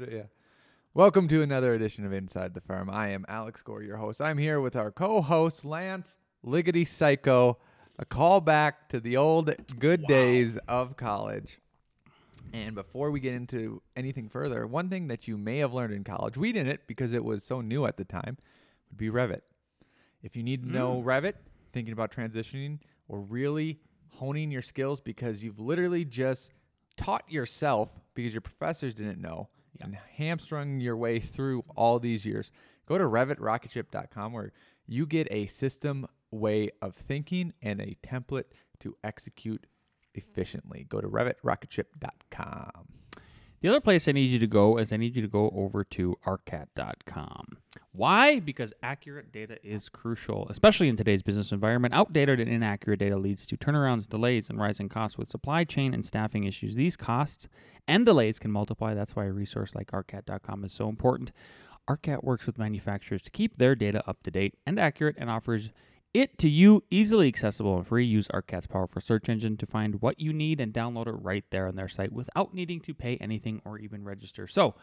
Yeah. Welcome to another edition of Inside the Firm. I am Alex Gore, your host. I'm here with our co-host Lance Liggity Cayko, a callback to the old good days of college. And before we get into anything further, one thing that you may have learned in college, we didn't because it was so new at the time, would be Revit. If you need to know hmm. Revit, thinking about transitioning or really honing your skills because you've literally just taught yourself because your professors didn't know and hamstrung your way through all these years, go to revitrocketship.com where you get a system way of thinking and a template to execute efficiently. Go to revitrocketship.com. The other place I need you to go is I need you to go over to arcat.com. Why? Because accurate data is crucial, especially in today's business environment. Outdated and inaccurate data leads to turnarounds, delays, and rising costs with supply chain and staffing issues. These costs and delays can multiply. That's why a resource like arcat.com is so important. Arcat works with manufacturers to keep their data up to date and accurate and offers it to you easily accessible and free. Use Arcat's powerful search engine to find what you need and download it right there on their site without needing to pay anything or even register. So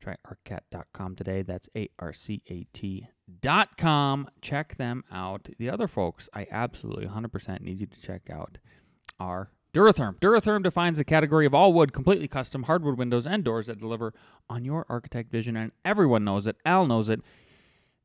try arcat.com today. That's A R C A T.com. Check them out. The other folks I absolutely 100% need you to check out are Duratherm. Duratherm defines a category of all wood, completely custom hardwood windows and doors that deliver on your architect vision, and everyone knows it. Al knows it.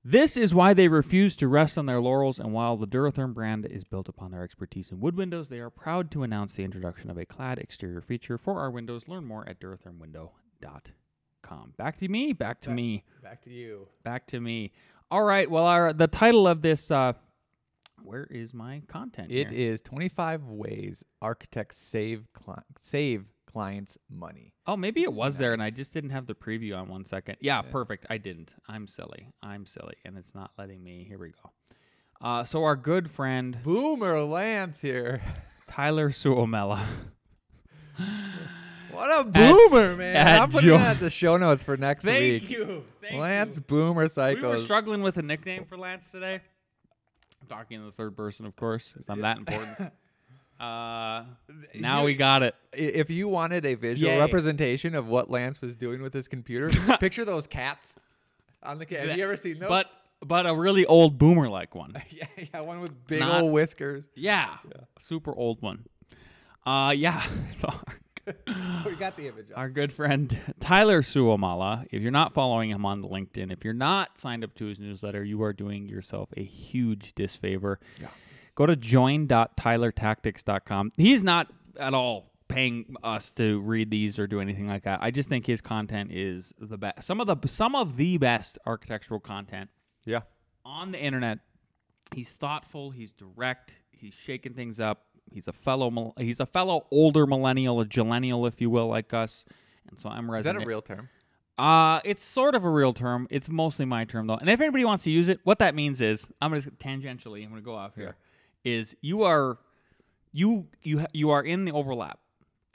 This is why they refuse to rest on their laurels, and while the Duratherm brand is built upon their expertise in wood windows, they are proud to announce the introduction of a clad exterior feature for our windows. Learn more at durathermwindow.com. Back to me, back to me, Back to you. back to me. All right, well, our the title of this, uh, where is my content? It here? is 25 ways architects save cli- save clients money. Oh, maybe it was there, and I just didn't have the preview on one second. Yeah, perfect. I didn't. I'm silly. I'm silly, and it's not letting me. Here we go. Uh, so our good friend Boomer Lance here. Tyler Suomala. What a boomer, man. at I'm putting Jo- that at the show notes for next Thank week. you. Thank Lance you. Boomer We were struggling with a nickname for Lance today. I'm talking in the third person, of course, 'cause I'm that important. Uh, now You- we got it. if you wanted a visual Yay. representation of what Lance was doing with his computer, picture those cats on the. cat. Have you ever seen those? But but a really old boomer like one. yeah, yeah, one with big Not- old whiskers. Yeah, super old one. Uh, yeah. So So we got the image. Up. our good friend Tyler Suomala. If you're not following him on LinkedIn, if you're not signed up to his newsletter, you are doing yourself a huge disfavor. Yeah. Go to join.tylertactics.com. He's not at all paying us to read these or do anything like that. I just think his content is the best. Some of the some of the best architectural content Yeah. on the internet. He's thoughtful. He's direct. He's shaking things up. He's a fellow. He's a fellow older millennial, a millennial, if you will, like us. And so I'm Is that a real term? Uh, it's sort of a real term. It's mostly my term though. And if anybody wants to use it, what that means is I'm gonna tangentially. I'm gonna go off here. Is you are you you you are in the overlap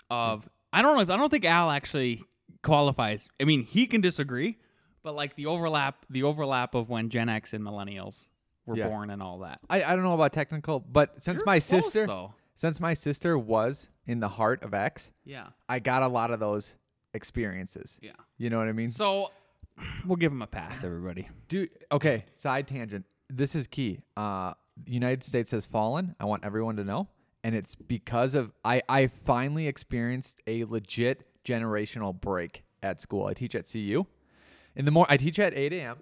of I don't know. If, I don't think Al actually qualifies. I mean, he can disagree, but like the overlap, the overlap of when Gen X and millennials were Yeah. born and all that. I, I don't know about technical, but since You're my close, sister, though. since my sister was in the heart of X, Yeah. I got a lot of those experiences. Yeah. You know what I mean? So we'll give him a pass, everybody. Dude, okay, side tangent. This is key. Uh, the United States has fallen. I want everyone to know. And it's because of I, I finally experienced a legit generational break at school. I teach at CU. In the mor I teach at 8 a.m.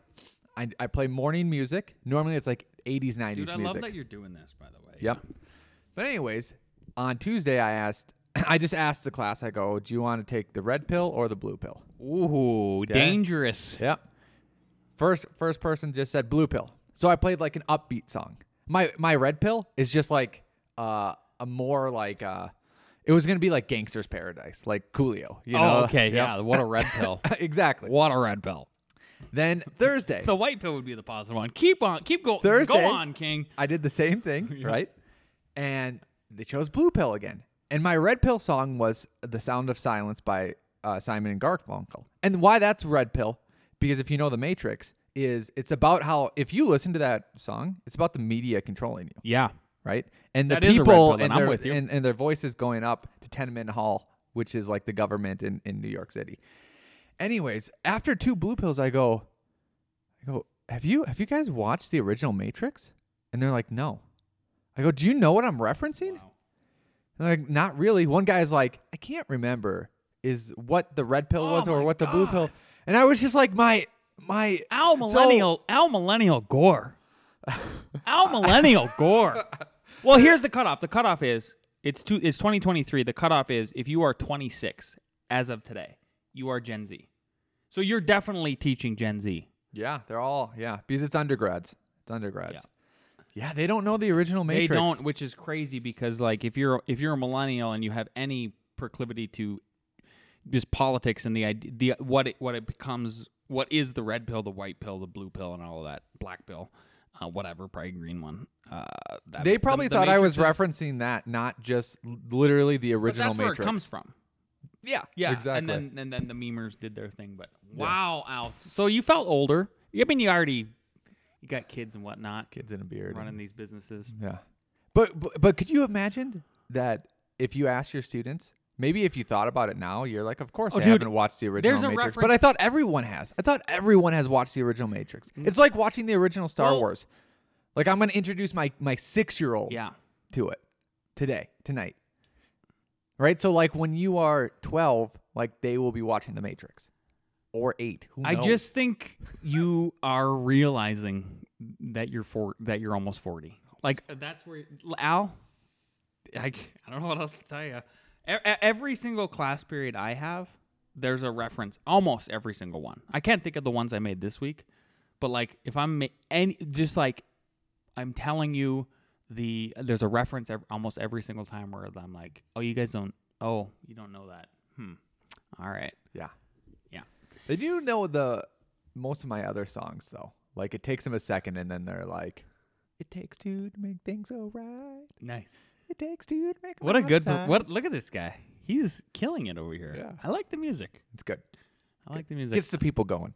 I, I play morning music. Normally it's like 80s, 90s Dude, I music. love that you're doing this, by the way. Yep. But anyways, on Tuesday I asked I just asked the class, I go, do you want to take the red pill or the blue pill? Ooh, dangerous. Yep. First first person just said blue pill. So I played like an upbeat song. My my red pill is just like uh a more like uh It was gonna be like Gangster's Paradise, like Coolio. You oh, know? okay, Yep. yeah. What a red pill. exactly. What a red pill. Then Thursday, The white pill would be the positive one. Keep on, keep going. Thursday. Go on, King. I did the same thing, right? And they chose Blue Pill again. And my Red Pill song was "The Sound of Silence" by uh, Simon and Garfunkel. And why that's Red Pill? Because if you know The Matrix, is it's about how if you listen to that song, it's about the media controlling you. Yeah. right? And the That people and I'm their with you. and, and their voices going up to Tenement Hall, which is like the government in, in New York City. Anyways, after two blue pills, I go, I go, have you have you guys watched the original Matrix? And they're like, no. I go, do you know what I'm referencing? Wow. Like, not really. One guy's like, I can't remember is what the red pill Oh was or what the blue pill. And I was just like, my my Al Millennial, Al Millennial Gore. Al Millennial Gore. Well, here's the cutoff. The cutoff is it's two. It's 2023. The cutoff is if you are 26 as of today, you are Gen Z. So you're definitely teaching Gen Z. Yeah, they're all yeah because it's undergrads. It's undergrads. Yeah, they don't know the original Matrix. They don't, which is crazy because like if you're if you're a millennial and you have any proclivity to just politics and the idea, the what it what it becomes, what is the red pill, the white pill, the blue pill, and all of that, black pill, uh, whatever, probably green one. Uh, that, They probably the thought I was is- referencing that, not just literally the but original that's where Matrix. it comes from. Yeah, Yeah, exactly. And then and then the memers did their thing, but wow, Al. So you felt older. I mean, you already you got kids and whatnot Kids in a beard. running and- these businesses. yeah, but, but but could you imagine that if you asked your students, maybe if you thought about it now, you're like, of course Oh, I dude, haven't watched the original Matrix, but I thought everyone has. I thought everyone has watched the original Matrix. Mm. It's like watching the original Star Well- Wars. Like I'm gonna introduce my my six year old Yeah. to it today, tonight. Right? So like when you are 12, like they will be watching The Matrix. Or 8. Who I just think you are realizing that you're for that you're almost forty. Like that's where Al. I, I don't know what else to tell you. Every single class period I have, there's a reference. Almost every single one. I can't think of the ones I made this week, but like if I'm ma- any, just like I'm telling you, the there's a reference ev almost every single time where I'm like, oh, you guys don't. Oh, you don't know that. Hmm. All right. Yeah. Yeah. They do know the most of my other songs though. Like it takes them a second and then they're like it takes two to make things alright." Nice. It takes two to make What a good outside. what look at this guy. He's killing it over here. Yeah. I like the music. It's good. I like the music. Gets the people going.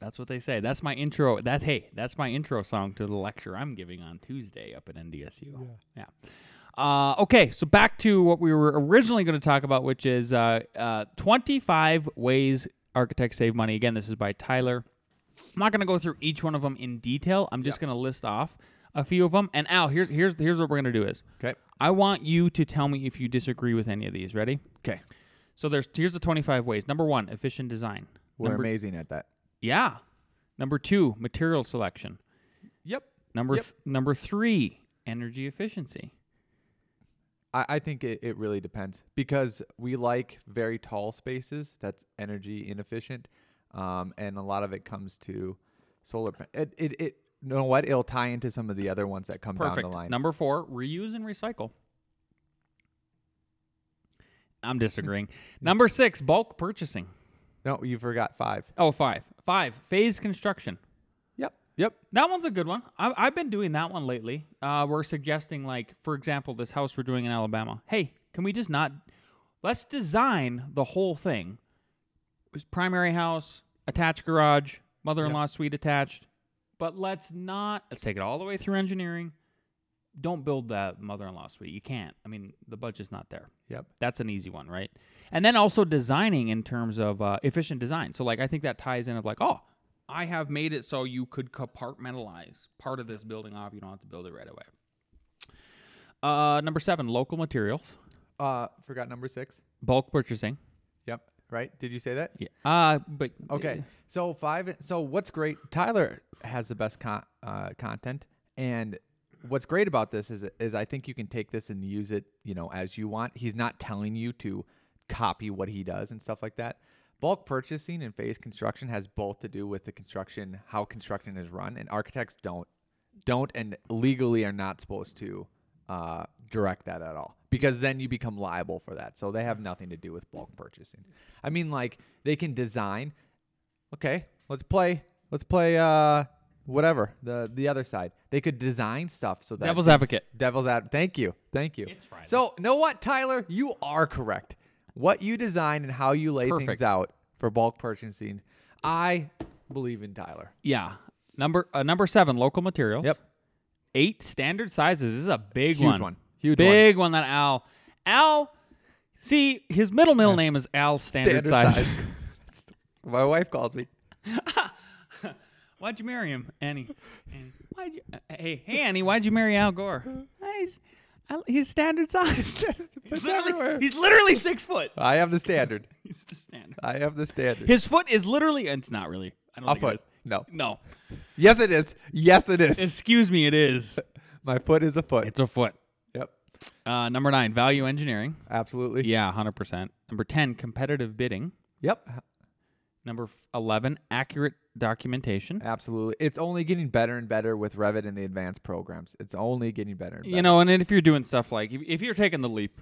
that's what they say. That's my intro. That's hey, that's my intro song to the lecture I'm giving on Tuesday up at NDSU. Yeah. Uh, okay, so back to what we were originally going to talk about, which is uh, uh, 25 ways architects save money. Again, this is by Tyler. I'm not going to go through each one of them in detail. I'm just going to list off a few of them. And Al, here's here's here's what we're going to do is Okay. I want you to tell me if you disagree with any of these. Ready? Okay. So there's here's the 25 ways. Number one, efficient design. We're Number, amazing at that. Yeah. Number two, material selection. Yep. Number Yep. th- number three, energy efficiency. I, I think it, it really depends because we like very tall spaces that's energy inefficient. Um, and a lot of it comes to solar. It, it, it, you know what? It'll tie into some of the other ones that come Perfect. down the line. Number four, reuse and recycle. I'm disagreeing. Number six, bulk purchasing. no, you forgot five. Oh, five. Five, phase construction. Yep. Yep. That one's a good one. I, I've been doing that one lately. Uh, we're suggesting, like, for example, this house we're doing in Alabama. Hey, can we just not? Let's design the whole thing. Primary house, attached garage, mother-in-law suite attached. But let's not. Let's take it all the way through engineering. Don't build that mother-in-law suite. You can't. I mean, the budget's not there. Yep. That's an easy one, right? And then also designing in terms of uh, efficient design. So, like, I think that ties in of like, oh, I have made it so you could compartmentalize part of this building off. You don't have to build it right away. Uh, number seven, local materials, Uh, forgot number six. bulk purchasing. Yep. Right. Did you say that? Yeah. Uh, but Okay. So five. So what's great? Tyler has the best con- uh, content, and what's great about this is is I think you can take this and use it, you know, as you want. He's not telling you to copy what he does and stuff like that. Bulk purchasing and phase construction has both to do with the construction, how construction is run, and architects don't don't and legally are not supposed to uh, direct that at all because then you become liable for that. So they have nothing to do with bulk purchasing. I mean, like they can design. Okay, let's play. Let's play. Uh, whatever the the other side. They could design stuff so that Devil's advocate. Devil's ad. Thank you. Thank you. It's Friday. So know what, Tyler? You are correct. What you design and how you lay things out for bulk purchasing, I believe in Tyler. Yeah. Number uh, number seven, local materials. Yep. Eight standard sizes. This is a big Huge one. one. Huge one. big one. That Al. Al. See, his middle middle name is Al Standard, size. My wife calls me. Why'd you marry him, Annie? Annie. Why'd you? uh, hey, hey, Annie. Why'd you marry Al Gore? He's, Al- he's standard size. he's, literally, he's literally six foot. I have the standard. He's the standard. I have the standard. His foot is literally. It's not really. I don't A think foot. it is. No. No. Yes, it is. Yes, it is. Excuse me. It is. My foot is a foot. It's a foot. yep. Uh, number nine, value engineering. Absolutely. Yeah, hundred percent. Number ten, competitive bidding. Yep. Number eleven, accurate documentation. Absolutely. It's only getting better and better with Revit and the advanced programs. It's only getting better and better. You know, and if you're doing stuff like if you're taking the leap,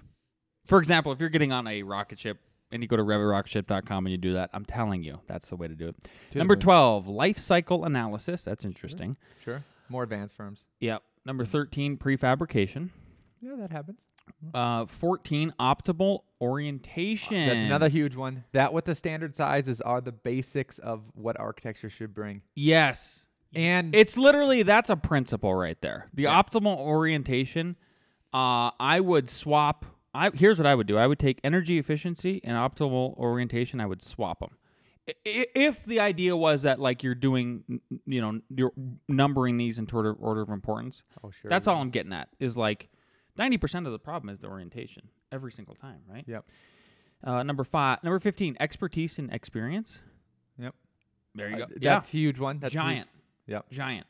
for example, if you're getting on a rocket ship and you go to revitrocketship.com and you do that, I'm telling you, that's the way to do it. Number 12, life cycle analysis. That's interesting. Sure. More advanced firms. Yep. Number 13, prefabrication. Yeah, that happens. Uh, 14, optimal orientation. That's another huge one. That with the standard sizes are the basics of what architecture should bring. Yes. And It's literally that's a principle right there. The Yeah. optimal orientation. Uh, I would swap. I here's what I would do. I would take energy efficiency and optimal orientation. I would swap them. If the idea was that like you're doing, you know, you're numbering these in order order of importance. oh sure. That's all I'm getting at. Is like ninety percent of the problem is the orientation every single time, right? Yep. Uh, number five, number fifteen, expertise and experience. Yep. There you Uh, go. That's yeah, a huge one. That's huge. giant. Yep. Giant.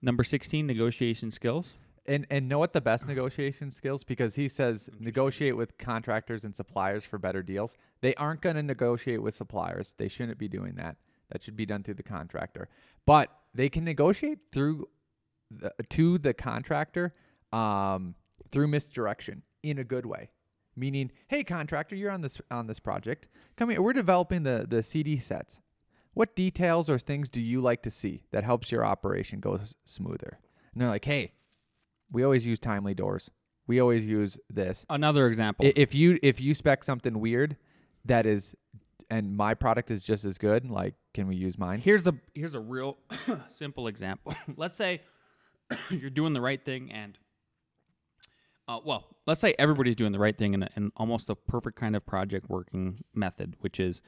Number 16, negotiation skills. And and know what the best negotiation skills because he says negotiate with contractors and suppliers for better deals. They aren't going to negotiate with suppliers. They shouldn't be doing that. That should be done through the contractor. But they can negotiate through the, to the contractor um, through misdirection in a good way. Meaning, hey contractor, you're on this on this project. Come here. We're developing the the CD sets. What details or things do you like to see that helps your operation go s- smoother? And they're like, hey, we always use timely doors. We always use this. Another example. I- If you if you spec something weird that is and my product is just as good, like can we use mine? here's a here's a real simple example. let's say you're doing the right thing and uh, well, let's say everybody's doing the right thing in, a, in almost the perfect kind of project working method, which is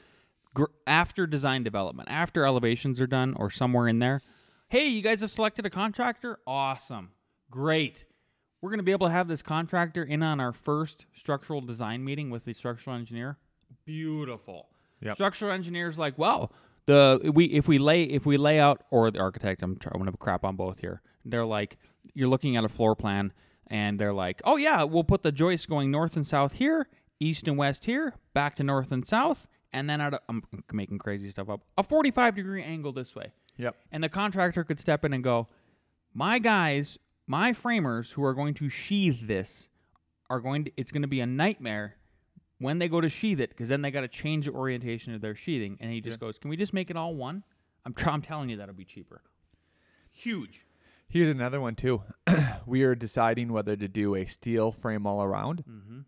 gr- after design development, after elevations are done or somewhere in there. Hey, you guys have selected a contractor? Awesome. Great. We're going to be able to have this contractor in on our first structural design meeting with the structural engineer. Beautiful. Yep. Structural engineers like, well, the we if we lay if we lay out or the architect, I'm trying to crap on both here. They're like, you're looking at a floor plan, and they're like, oh yeah, we'll put the joists going north and south here, east and west here, back to north and south, and then at a, I'm making crazy stuff up, a 45 degree angle this way. Yep. And the contractor could step in and go, My guys, my framers who are going to sheathe this are going to, it's going to be a nightmare when they go to sheathe it because then they got to change the orientation of their sheathing. And he just goes, Can we just make it all one? I'm, tr- I'm telling you that'll be cheaper. Huge. Here's another one too. we are deciding whether to do a steel frame all around Mm-hmm.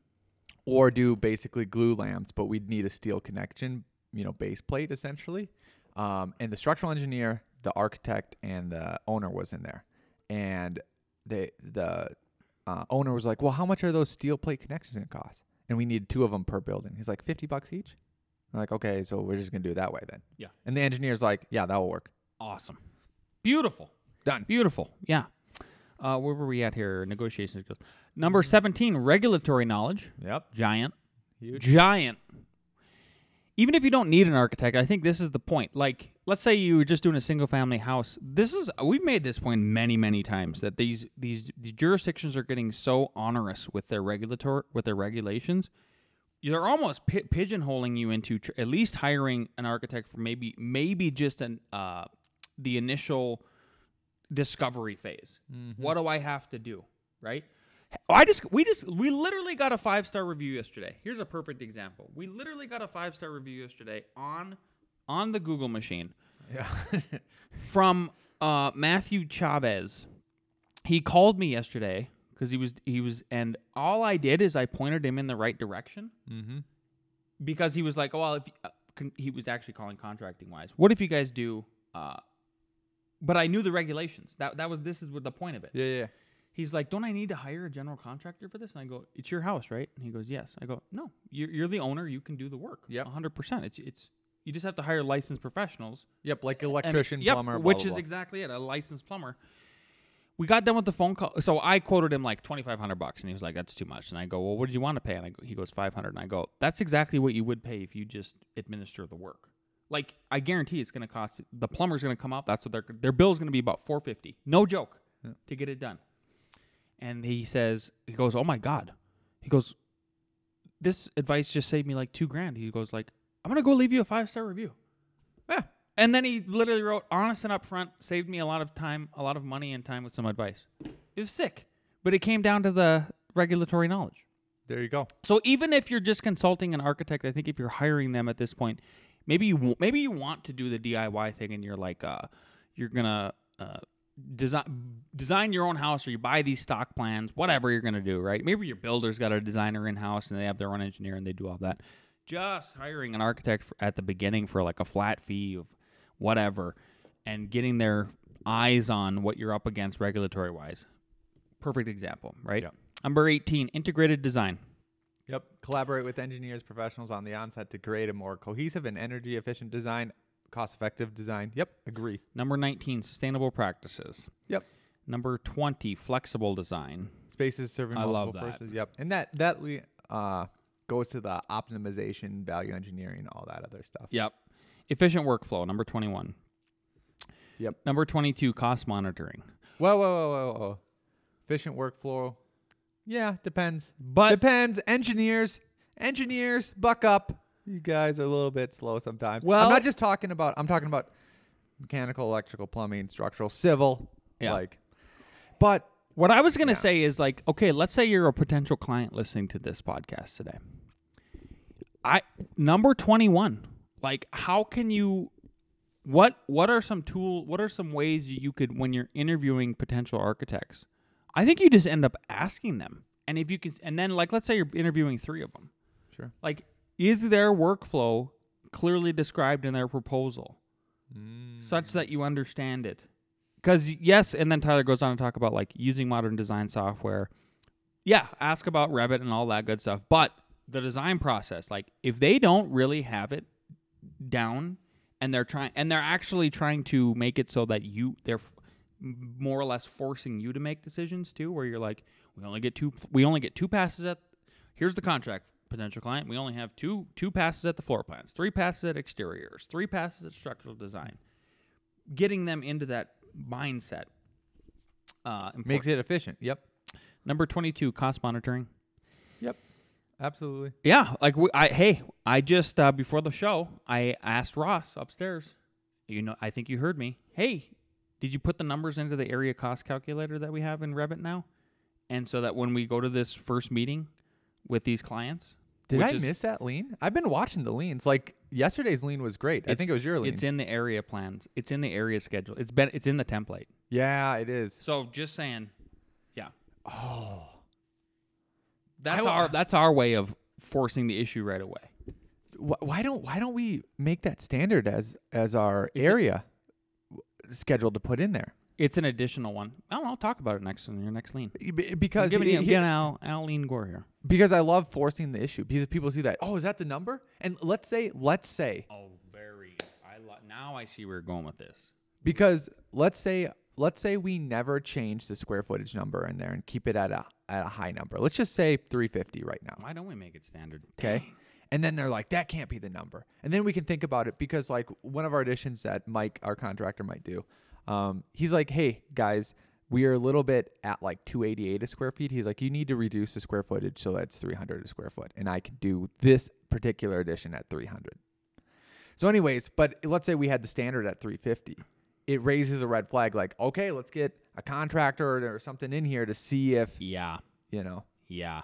or do basically glulams, but we'd need a steel connection, you know, base plate essentially. Um, and the structural engineer, the architect, and the owner was in there, and they the uh, owner was like, "Well, how much are those steel plate connections gonna cost?" And we need two of them per building. He's like, 50 bucks each." I'm like, "Okay, so we're just gonna do it that way then." Yeah. And the engineer's like, "Yeah, that will work." Awesome. Beautiful. Done. Beautiful. Yeah. Uh, where were we at here? Negotiations skills. Number 17, regulatory knowledge. Yep. Giant. Huge. Giant. Even if you don't need an architect, I think this is the point. Like, let's say you were just doing a single family house. This is we've made this point many, many times that these these, these jurisdictions are getting so onerous with their regulator with their regulations. They're almost pi- pigeonholing you into tr- at least hiring an architect for maybe maybe just an uh, the initial discovery phase. What do I have to do? Right? I just we just we literally got a five star review yesterday. Here's a perfect example. We literally got a five star review yesterday on on the Google machine Yeah. from uh, Matthew Chavez. He called me yesterday because he was he was and all I did is I pointed him in the right direction mm-hmm. because he was like, oh, well, if uh, con- he was actually calling contracting wise. What if you guys do? Uh, but I knew the regulations. That that was this is what the point of it. Yeah, yeah. He's like, don't I need to hire a general contractor for this? And I go, it's your house, right? And he goes, yes. I go, no, you're, you're the owner. You can do the work. Yeah, 100%. It's it's you just have to hire licensed professionals. Yep, like And- electrician, yep, plumber, blah, which blah, is blah. exactly it, a licensed plumber. We got done with the phone call. So I quoted him like 2500 bucks and he was like, that's too much. And I go, well, what did you want to pay? And I go, he goes, 500 And I go, that's exactly what you would pay if you just administer the work. Like, I guarantee it's going to cost, the plumber's going to come out. That's what their, their bill is going to be about 450 No joke Yeah. to get it done. And he says, he goes, oh my God. He goes, this advice just saved me like two grand. He goes like, I'm going to go leave you a five-star review. Yeah. And then he literally wrote, honest and upfront, saved me a lot of time, a lot of money and time with some advice. It was sick. But it came down to the regulatory knowledge. There you go. So even if you're just consulting an architect, I think if you're hiring them at this point, maybe you maybe you want to do the DIY thing and you're like uh you're going to uh design design your own house or you buy these stock plans, whatever you're going to do, right? Maybe your builder's got a designer in house and they have their own engineer and they do all that. Just hiring an architect for, at the beginning for like a flat fee of whatever and getting their eyes on what you're up against regulatory wise. Perfect example, right? Yep. Number 18, integrated design. Yep. Collaborate with engineers, professionals on the onset to create a more cohesive and energy efficient design, cost effective design. Yep. Agree. Number 19, sustainable practices. Yep. Number 20, flexible design. Spaces serving I love multiple that. purposes. Yep. And that that uh goes to the optimization, value engineering, all that other stuff. Yep. Efficient workflow. Number 21. Yep. Number 22, cost monitoring. Whoa, whoa, whoa, whoa, whoa. Efficient workflow. Yeah, depends. But depends. Engineers, engineers, buck up. You guys are a little bit slow sometimes. Well- I'm not just talking about. I'm talking about mechanical, electrical, plumbing, structural, civil. Yeah. Like, but what I was going to Yeah. say is like, okay, let's say you're a potential client listening to this podcast today. I number 21. Like how can you what what are some tool what are some ways you could when you're interviewing potential architects? I think you just end up asking them. And if you can and then like let's say you're interviewing 3 of them. sure. Like is their workflow clearly described in their proposal such that you understand it? Cuz yes, and then Tyler goes on to talk about like using modern design software. Yeah, ask about Revit and all that good stuff. But the design process, like if they don't really have it down and they're trying and they're actually trying to make it so that you they're f- more or less forcing you to make decisions too where you're like we only get two we only get two passes at here's the contract potential client we only have two two passes at the floor plans three passes at exteriors three passes at structural design getting them into that mindset uh Makes it efficient. Yep. number 22 cost monitoring Yep. Absolutely. yeah, like we, I hey, I just uh, before the show, I asked Ross upstairs. You know, I think you heard me. Hey, did you put the numbers into the area cost calculator that we have in Revit now? And so that when we go to this first meeting with these clients, Did I is- miss that lean? I've been watching the leans. Like yesterday's lean was great. I think it was your lean. it's in the area plans. It's in the area schedule. It's been it's in the template. yeah, it is. So just saying, yeah. Oh. That's I- our that's our way of forcing the issue right away. Wh- Why don't why don't we make that standard as as our It's area w- scheduled to put in there? It's an additional one. I don't know. I'll talk about it next in your next lean. B- Because I'm giving he- you, he- getting Al, Al Lean Gore here. because I love forcing the issue because people see that oh is that the number and let's say let's say Oh, very. I lo- now I see where you're going with this. because let's say let's say we never change the square footage number in there and keep it at a at a high number. Let's just say 350 right now. Why don't we make it standard? Okay. And then they're like, that can't be the number. And then we can think about it because, like, one of our additions that Mike, our contractor, might do, um, he's like, hey, guys, we are a little bit at like 288 a square feet. He's like, you need to reduce the square footage so that's 300 a square foot. And I can do this particular addition at 300. So, anyways, but let's say we had the standard at 350. It raises a red flag like, okay, let's get a contractor or something in here to see if Yeah. you know, Yeah.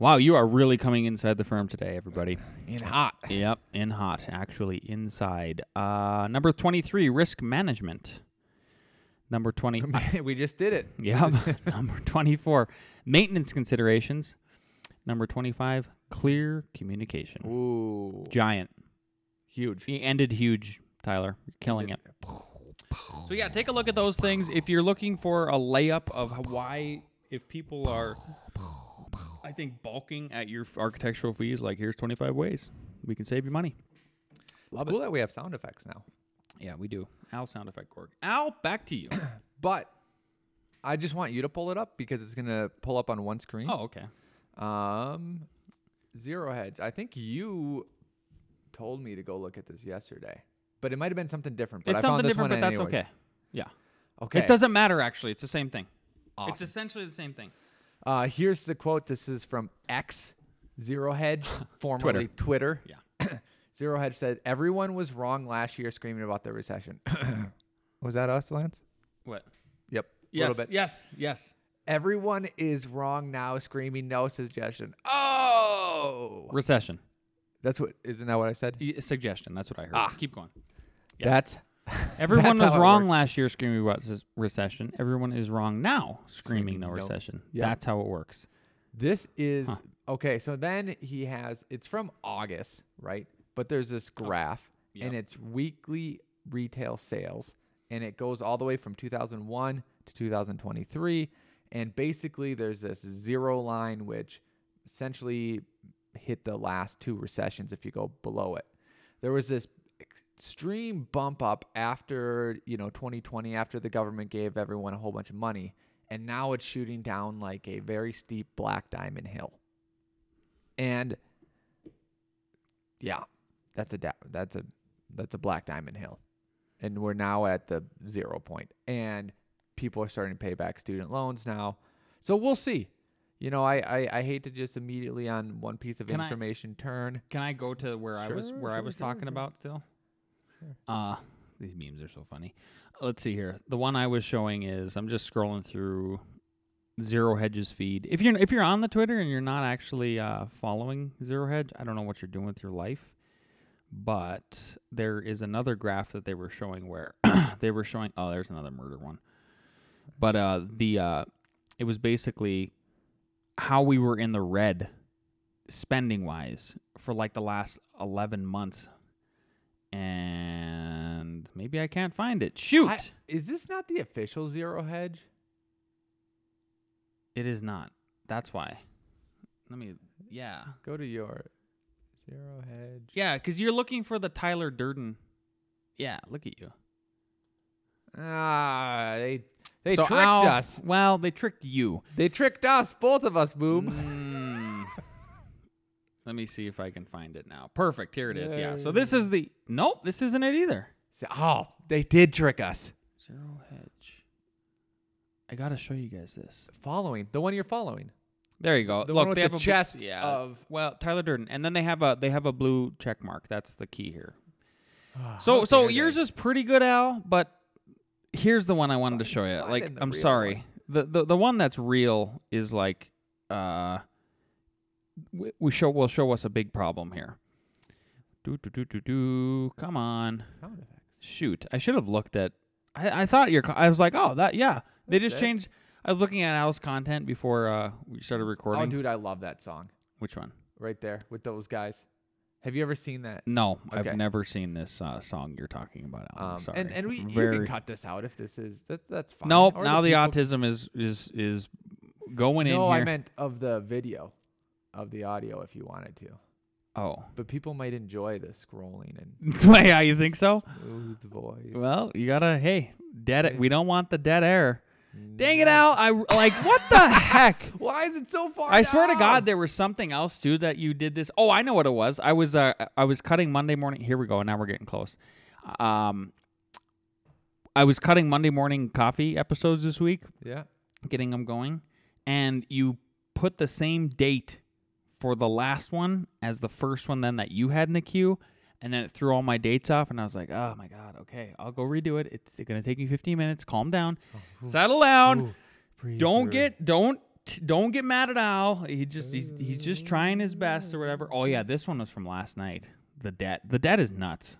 Wow, you are really coming inside the firm today, everybody. in hot. Yep, in hot, actually inside. Uh, number twenty-three, risk management. Number twenty. we just did it. yeah. number twenty-four, maintenance considerations. Number twenty-five, clear communication. Ooh, Giant. huge. He ended huge, Tyler. You're killing it. So yeah, take a look at those things. If you're looking for a layup of why, if people are, I think bulking at your architectural fees, like here's 25 ways we can save you money. It's cool that we have sound effects now. Yeah, we do. Al sound effect Gorg. Al, back to you. But I just want you to pull it up because it's gonna pull up on one screen. oh, okay. Um, zero hedge. I think you told me to go look at this yesterday, but it might have been something different. But it's I found something this different, one but that's anyways. okay. Yeah. Okay. It doesn't matter actually. It's the same thing. It's essentially the same thing. Uh, here's the quote. This is from X Zero Hedge, formerly Twitter. Yeah. Zero Hedge said, "Everyone was wrong last year, screaming about the recession." was that us, Lance? What? Yep. A Yes. little bit. Yes. Yes. Everyone is wrong now, screaming no suggestion. Oh, Recession. that's what. Isn't that what I said? Y- Suggestion. That's what I heard. Ah. Keep going. Yeah. That's Everyone was wrong last year screaming about s- recession. Everyone is wrong now screaming no no. recession. Yeah. That's how it works. This is Huh. okay. So then he has it's from August, right? But there's this oh, graph, and Yep. it's weekly retail sales, and it goes all the way from 2001 to 2023. And basically, there's this zero line, which essentially hit the last two recessions if you go below it. There was this extreme bump up after, you know, 2020, after the government gave everyone a whole bunch of money. And now it's shooting down like a very steep black diamond hill. And yeah, that's a da- that's a that's a black diamond hill. And we're now at the zero point. And people are starting to pay back student loans now. So we'll see. You know, I, I, I hate to just immediately on one piece of Can I- information turn. Can I go to where I was Sure, where I was sure, talking sure. about still? Uh these memes are so funny. Let's see here. The one I was showing is I'm just scrolling through Zero Hedge's feed. If you're if you're on the Twitter and you're not actually uh, following Zero Hedge, I don't know what you're doing with your life. But there is another graph that they were showing where they were showing. Oh, there's another murder one. But uh, the uh, it was basically how we were in the red spending wise for like the last 11 months maybe i can't find it. Shoot! I- is this not the official zero hedge? it is not. That's why. Let me yeah. Go to your zero hedge. yeah because you're looking for the tyler durden. Yeah look at you. Ah, they they So tricked Al- us. well they tricked you. They tricked us, both of us, boob. Mm. let me see if i can find it now. Perfect. Here it is. Yeah. So this is the nope this isn't it either Say, Oh, they did trick us. zero hedge i gotta show you guys this Following the one you're following. There you go. The Look, one with they the have a bl- chest yeah, of- well Tyler Durden, and then they have a they have a blue check mark. That's the key here. How So so yours they. is pretty good, Al. But here's the one I wanted to show you. Like I'm sorry, one. the, the the one that's real is like uh we, we show will show us a big problem here. Do do do do do. Come on, sound effects. Shoot! I should have looked at. I, I thought your. I was like, oh that yeah. They That's just it. changed. I was looking at Al's content before uh, we started recording. Oh, dude, I love that song Which one? right there with those guys. Have you ever seen that? No, Okay. I've never seen this uh, song you're talking about. Al. Um, sorry. and and we you can cut this out if this is that, that's fine. Nope. Or now the people- autism is is is going in No. I meant of the video, of the audio if you wanted to. Oh, But people might enjoy the scrolling and yeah, you think so? smooth voice. Well, you gotta. Hey, dead. Okay. We don't want the dead air. Dang it. Al! I like what the heck. Why is it so far? I swear to? God, there was something else too that you did this. Oh, I know what it was. I was uh, I was cutting Monday morning. Here we go. And now we're getting close. Um, I was cutting Monday morning coffee episodes this week, Yeah. getting them going, and you put the same date for the last one as the first one then that you had in the queue, and then it threw all my dates off, and I was like, oh my god, okay, I'll go redo it. It's gonna take me 15 minutes. Calm down, oh, settle down. Ooh, breathe Don't through. get don't don't get mad at Al. He just he's he's just trying his best or whatever. Oh yeah, this one was from last night. The debt. The debt is nuts.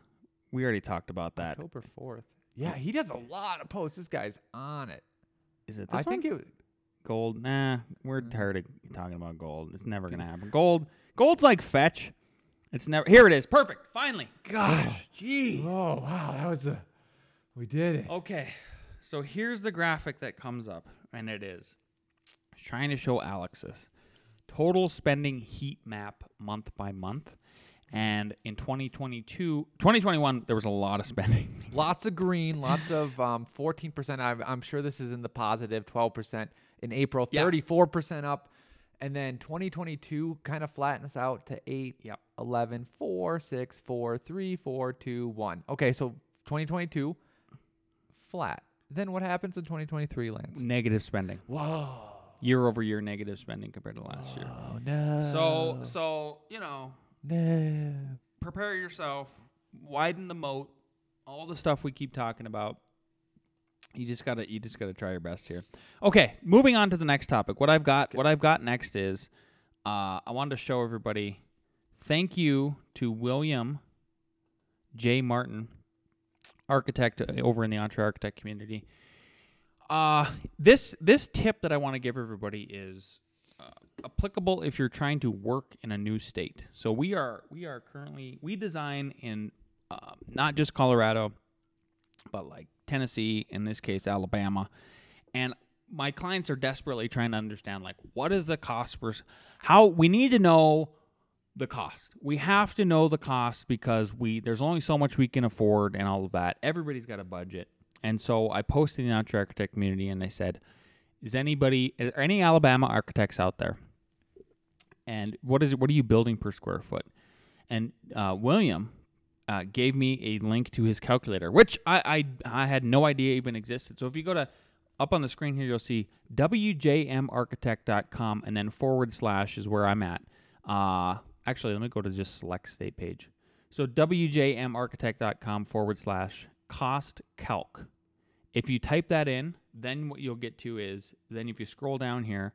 We already talked about that. October fourth. Yeah, he does a lot of posts. This guy's on it. Is it this I think one? it. Was- gold? Nah, we're Mm. tired of talking about gold. It's never gonna happen. Gold. Gold's like fetch. It's never. Here it is. Perfect. Finally. Gosh. Gee. Oh wow, that was a. We did it. Okay, so here's the graphic that comes up, and it is it's trying to show Alex's total spending heat map month by month. And in 2022, 2021, there was a lot of spending. Lots of green, lots of um, 14%. I'm, I'm sure this is in the positive, 12% in April, Yeah. 34% up. And then 2022 kind of flattens out to 8, Yep. 11, 4, 6, 4, 3, 4, 2, 1. Okay, so 2022, flat. Then what happens in 2023, Lance? Negative spending, Whoa. year over year negative spending compared to last year. Oh, no. So, so you know, no. prepare yourself, widen the moat, all the stuff we keep talking about. You just gotta you just gotta try your best here. Okay, moving on to the next topic. What I've got what I've got next is uh, I wanted to show everybody thank you to William J. Martin, architect uh, over in the EntreArchitect community. Uh, this this tip that I want to give everybody is uh, applicable if you're trying to work in a new state. So we are we are currently we design in uh, not just Colorado, but like Tennessee, in this case Alabama, and my clients are desperately trying to understand like what is the cost for how we need to know the cost. We have to know the cost because we there's only so much we can afford and all of that. Everybody's got a budget. And so I posted in the EntreArchitect community and I said, is anybody are any Alabama architects out there? And what is it? What are you building per square foot? And uh, William uh, gave me a link to his calculator, which I, I I had no idea even existed. So if you go to up on the screen here, you'll see wjmarchitect.com and then forward slash is where I'm at. Uh, actually, let me go to just select state page. So wjmarchitect.com forward slash cost calc. If you type that in, then what you'll get to is then if you scroll down here,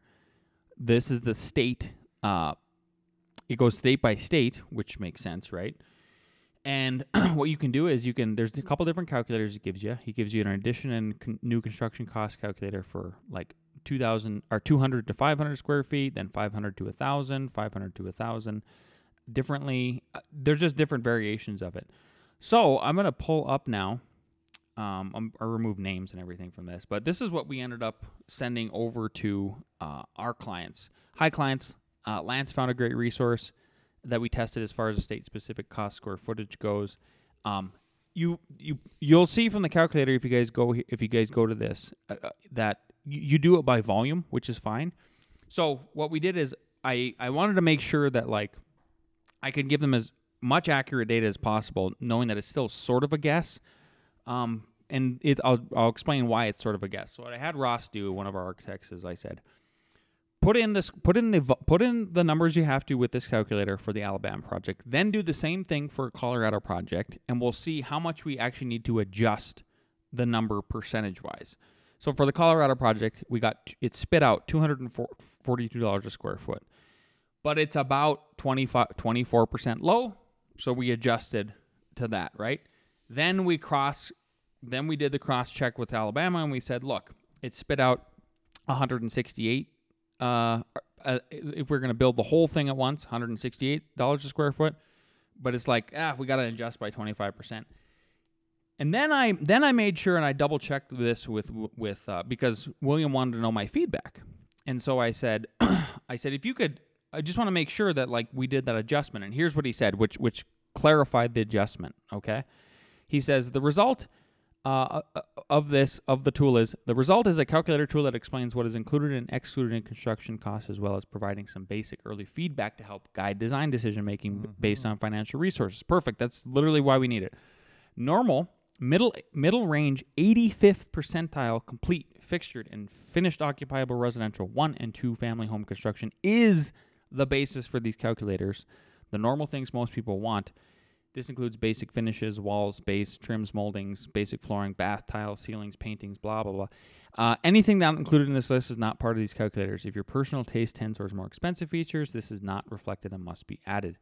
this is the state. Uh, it goes state by state, which makes sense, right? And what you can do is you can there's a couple different calculators he gives you. He gives you an addition and con- new construction cost calculator for like 2000 or 200 to 500 square feet, then 500 to 1000, 500 to 1000 differently. Uh, There's just different variations of it. So, I'm going to pull up now um, um, or remove names and everything from this. But this is what we ended up sending over to uh, our clients. Hi, clients. Uh, Lance found a great resource that we tested as far as the state specific cost square footage goes. Um, you you you'll see from the calculator if you guys go if you guys go to this uh, uh, that you, you do it by volume, which is fine. So what we did is I I wanted to make sure that like I could give them as much accurate data as possible, knowing that it's still sort of a guess. Um, and it, I'll, I'll explain why it's sort of a guess. So what I had Ross do, one of our architects, is I said, put in this, put in the, put in the numbers you have to with this calculator for the Alabama project. Then do the same thing for Colorado project, and we'll see how much we actually need to adjust the number percentage wise. So for the Colorado project, we got it spit out two hundred and forty-two dollars a square foot, but it's about 24 percent low. So we adjusted to that, right? Then we cross, then we did the cross check with Alabama, and we said, look, it spit out 168. Uh, uh, if we're going to build the whole thing at once, 168 dollars a square foot, but it's like ah, we got to adjust by 25 percent. And then I then I made sure and I double checked this with with uh, because William wanted to know my feedback, and so I said, I said if you could, I just want to make sure that like we did that adjustment. And here's what he said, which which clarified the adjustment. Okay, he says the result Uh, uh, uh, of this of the tool is the result is a calculator tool that explains what is included and excluded in construction costs as well as providing some basic early feedback to help guide design decision making mm-hmm. based on financial resources. Perfect. That's literally why we need it. Normal middle middle range 85th percentile complete fixtured and finished occupiable residential one and two family home construction is the basis for these calculators. The normal things most people want This includes basic finishes, walls, base, trims, moldings, basic flooring, bath tiles, ceilings, paintings, blah, blah, blah. Uh, anything not included in this list is not part of these calculators. If your personal taste tends towards more expensive features, this is not reflected and must be added.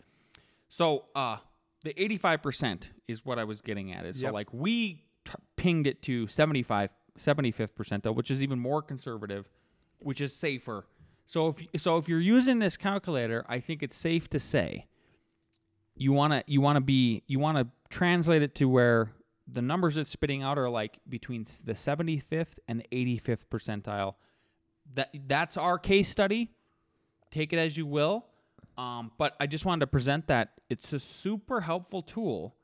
So, uh, the 85% is what I was getting at. Is So, Yep. like, we t- pinged it to 75, 75th percentile, which is even more conservative, which is safer. So if so if you're using this calculator, I think it's safe to say you want to you want to be you want to translate it to where the numbers it's spitting out are like between the 75th and the 85th percentile. That that's our case study. Take it as you will. Um, but I just wanted to present that it's a super helpful tool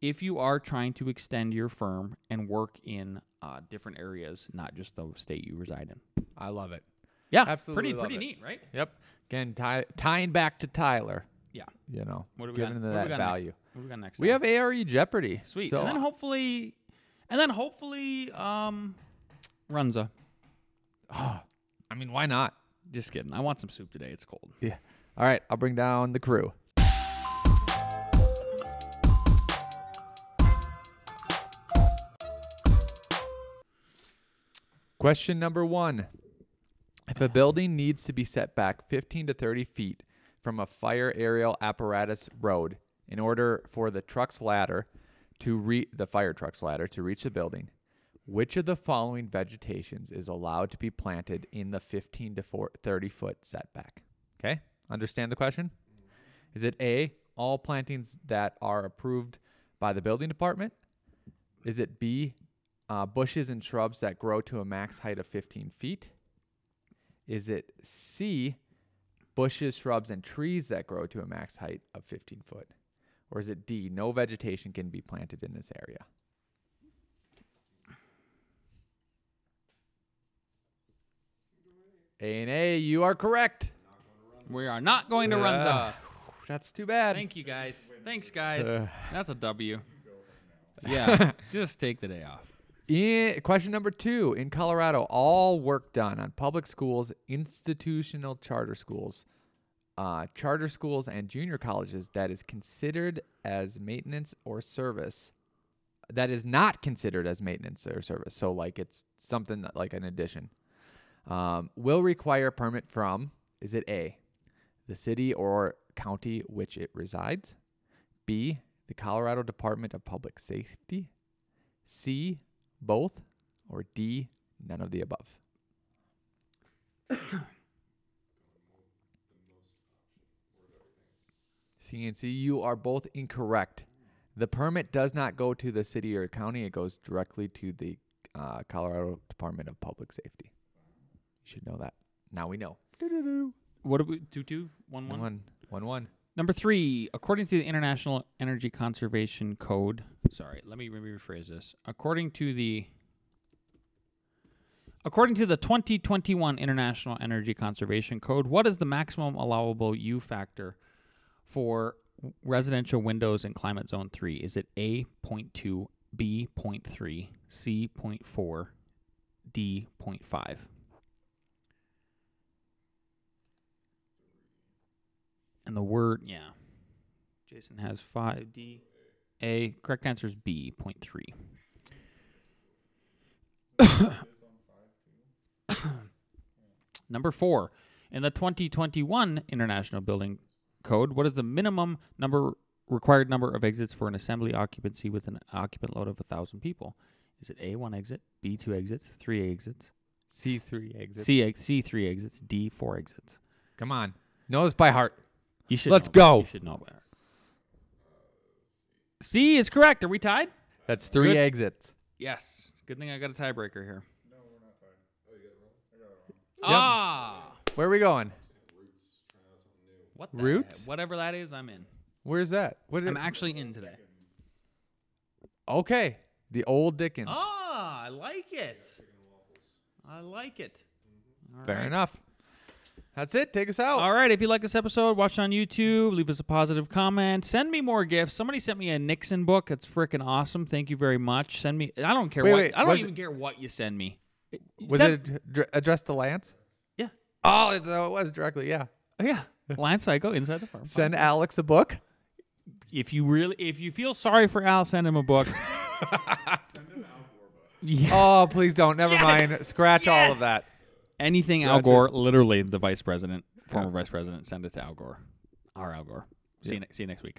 if you are trying to extend your firm and work in uh, different areas, not just the state you reside in. I love it. Yeah, Absolutely pretty pretty it. neat, right? Yep. Again, tie, tying back to Tyler. Yeah. You know, What do we got? giving what them we that got value. Next? What do we got next? We have ARE Jeopardy. sweet, So and then hopefully, and then hopefully, um, Runza. I mean, why not? Just kidding. I want some soup today. It's cold. Yeah. All right, I'll bring down the crew. Question number one. If a building needs to be set back 15 to 30 feet from a fire aerial apparatus road in order for the truck's ladder to reach the fire truck's ladder to reach the building, which of the following vegetations is allowed to be planted in the 15 to 4 30 foot setback? Okay, understand the question? Is it A, all plantings that are approved by the building department? Is it B, uh, bushes and shrubs that grow to a max height of 15 feet? Is it C, bushes, shrubs, and trees that grow to a max height of 15 foot? Or is it D, no vegetation can be planted in this area? A and A, you are correct. We are not going to Yeah. Runza. That's too bad. Thank you guys. Thanks guys. Uh. That's a W. Yeah, just take the day off. In, question number two In Colorado, all work done on public schools, institutional charter schools, uh, charter schools, and junior colleges that is considered as maintenance or service, that is not considered as maintenance or service. So, like it's something that, like an addition, um, will require permit from is it A, the city or county which it resides, B, the Colorado Department of Public Safety, C, both, or D, none of the above? C and C, you are both incorrect. The permit does not go to the city or county, it goes directly to the uh, Colorado Department of Public Safety. You should know that. Now we know. What do we two two one One, one? one, one, one. Number three, according to the International Energy Conservation Code, sorry, let me, rephrase this. According to the according to the 2021 International Energy Conservation Code, what is the maximum allowable U factor for residential windows in climate zone 3? Is it A 0.2, B 0.3, C 0.4, D 0.5? And the word, yeah. Jason has five. D. A. Correct answer is B. Point three. Number four. In the 2021 International Building Code, what is the minimum number required number of exits for an assembly occupancy with an occupant load of a thousand people? Is it A one exit, B two exits, three exits, C3 exit. C C three exits, D four exits? Come on. Know this by heart. You should. Let's know that. go. You should know that. C is correct. Are we tied? That's three Good. exits. Yes. Good thing I got a tiebreaker here. No, we're not tied. Ah. Where are we going? What the Roots? heck? Whatever that is, I'm in. Where's that? What I'm is actually in today. okay. The old Dickens. Ah, I like it. I like it. All Fair right. enough. That's it. Take us out. All right. If you like this episode, watch it on YouTube. Leave us a positive comment. Send me more gifts. Somebody sent me a Nixon book. That's freaking awesome. Thank you very much. Send me. I don't care Wait, what. wait, I don't was even care what you send me. Was Send- it ad- addressed to Lance? Yeah. Oh, it, it was directly. Yeah. Yeah. Lance Cayko Inside the Firm. Send Alex a book. if you really if you feel sorry for Al, send him a book. Yeah. Oh, please don't. Never Yes. mind. Scratch all Yes. of that. Anything Al Gore, literally the vice president, former Yeah. vice president, send it to Al Gore. Our Al Gore. See, you, ne- see you next week.